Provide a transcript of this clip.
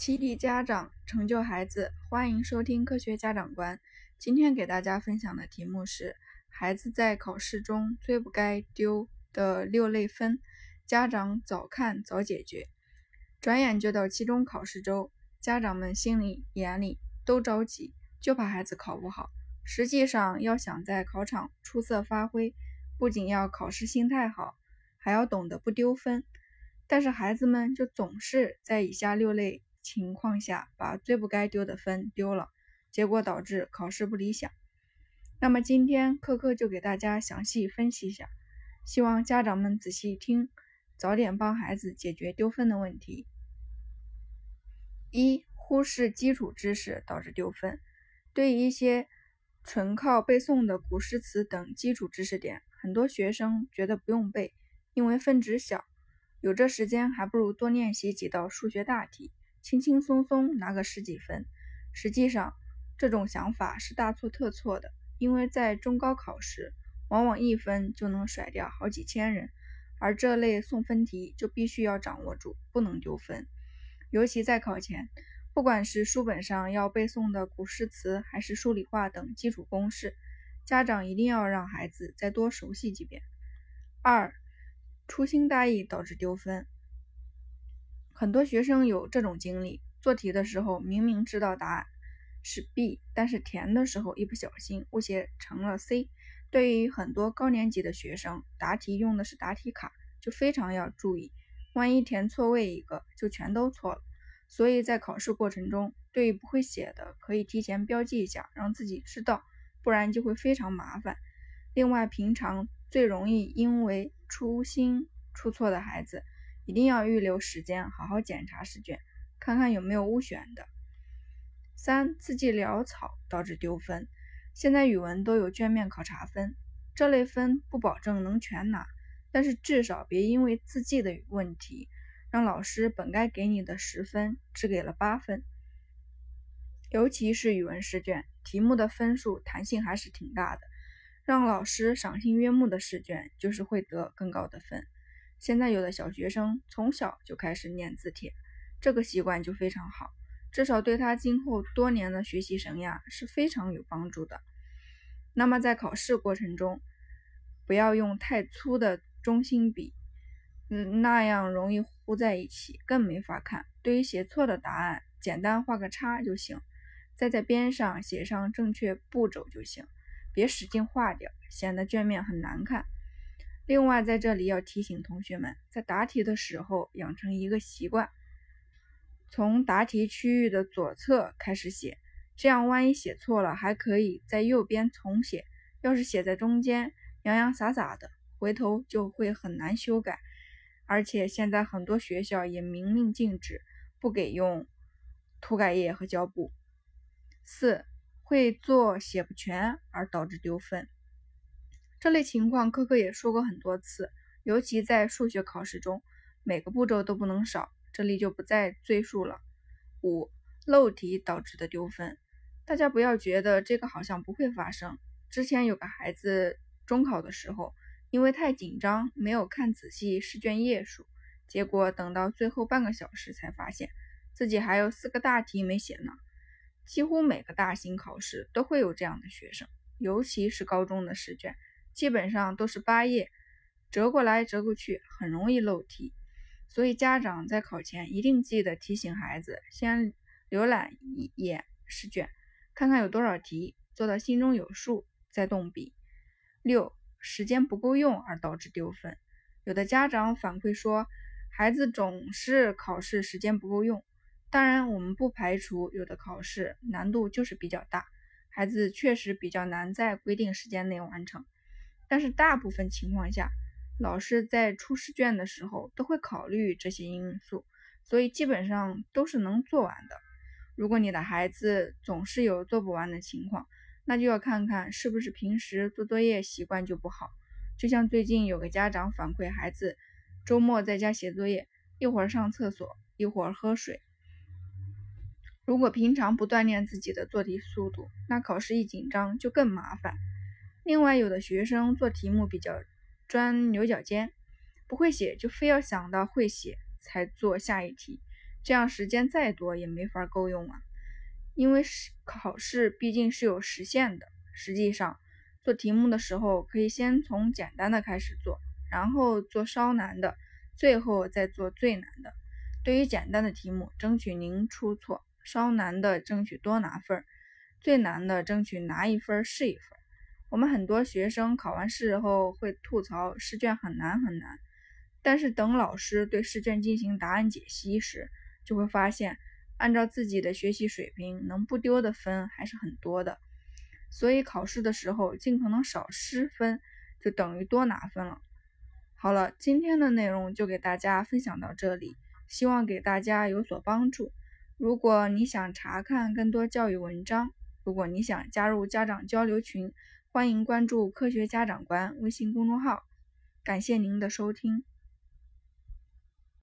启迪家长，成就孩子，欢迎收听科学家长观。今天给大家分享的题目是：孩子在考试中最不该丢的六类分，家长早看早解决。转眼就到期中考试周，家长们心里眼里都着急，就怕孩子考不好。实际上，要想在考场出色发挥，不仅要考试心态好，还要懂得不丢分。但是孩子们就总是在以下六类。情况下，把最不该丢的分丢了，结果导致考试不理想。那么今天科科就给大家详细分析一下，希望家长们仔细听，早点帮孩子解决丢分的问题。一、忽视基础知识导致丢分。对于一些纯靠背诵的古诗词等基础知识点，很多学生觉得不用背，因为分值小，有这时间还不如多练习几道数学大题。轻轻松松拿个十几分，实际上这种想法是大错特错的。因为在中高考时，往往一分就能甩掉好几千人，而这类送分题就必须要掌握住，不能丢分。尤其在考前，不管是书本上要背诵的古诗词，还是数理化等基础公式，家长一定要让孩子再多熟悉几遍。二，粗心大意导致丢分。很多学生有这种经历：做题的时候明明知道答案是 B，但是填的时候一不小心误写成了 C。对于很多高年级的学生，答题用的是答题卡，就非常要注意，万一填错位一个，就全都错了。所以在考试过程中，对于不会写的，可以提前标记一下，让自己知道，不然就会非常麻烦。另外，平常最容易因为粗心出错的孩子。一定要预留时间，好好检查试卷，看看有没有误选的。三、字迹潦草导致丢分。现在语文都有卷面考察分，这类分不保证能全拿，但是至少别因为字迹的问题，让老师本该给你的十分只给了八分。尤其是语文试卷，题目的分数弹性还是挺大的，让老师赏心悦目的试卷就是会得更高的分。现在有的小学生从小就开始练字帖，这个习惯就非常好，至少对他今后多年的学习生涯是非常有帮助的。那么在考试过程中，不要用太粗的中心笔，嗯，那样容易糊在一起，更没法看。对于写错的答案，简单画个叉就行，再在边上写上正确步骤就行，别使劲画掉，显得卷面很难看。另外，在这里要提醒同学们，在答题的时候养成一个习惯，从答题区域的左侧开始写，这样万一写错了，还可以在右边重写。要是写在中间，洋洋洒洒的，回头就会很难修改。而且现在很多学校也明令禁止不给用涂改液和胶布。四，会做写不全而导致丢分。这类情况，科科也说过很多次，尤其在数学考试中，每个步骤都不能少，这里就不再赘述了。五漏题导致的丢分，大家不要觉得这个好像不会发生。之前有个孩子中考的时候，因为太紧张，没有看仔细试卷页数，结果等到最后半个小时才发现自己还有四个大题没写呢。几乎每个大型考试都会有这样的学生，尤其是高中的试卷。基本上都是八页，折过来折过去，很容易漏题。所以家长在考前一定记得提醒孩子，先浏览一眼试卷，看看有多少题，做到心中有数再动笔。六、时间不够用而导致丢分。有的家长反馈说，孩子总是考试时间不够用。当然，我们不排除有的考试难度就是比较大，孩子确实比较难在规定时间内完成。但是大部分情况下，老师在出试卷的时候都会考虑这些因素，所以基本上都是能做完的。如果你的孩子总是有做不完的情况，那就要看看是不是平时做作业习惯就不好。就像最近有个家长反馈，孩子周末在家写作业，一会儿上厕所，一会儿喝水。如果平常不锻炼自己的做题速度，那考试一紧张就更麻烦。另外，有的学生做题目比较钻牛角尖，不会写就非要想到会写才做下一题，这样时间再多也没法够用啊。因为考试毕竟是有时限的。实际上，做题目的时候可以先从简单的开始做，然后做稍难的，最后再做最难的。对于简单的题目，争取您出错；稍难的，争取多拿分；最难的，争取拿一分是一分。我们很多学生考完试后会吐槽试卷很难很难，但是等老师对试卷进行答案解析时，就会发现，按照自己的学习水平，能不丢的分还是很多的。所以考试的时候尽可能少失分，就等于多拿分了。好了，今天的内容就给大家分享到这里。希望给大家有所帮助。如果你想查看更多教育文章，如果你想加入家长交流群，欢迎关注“科学家长官”微信公众号。感谢您的收听。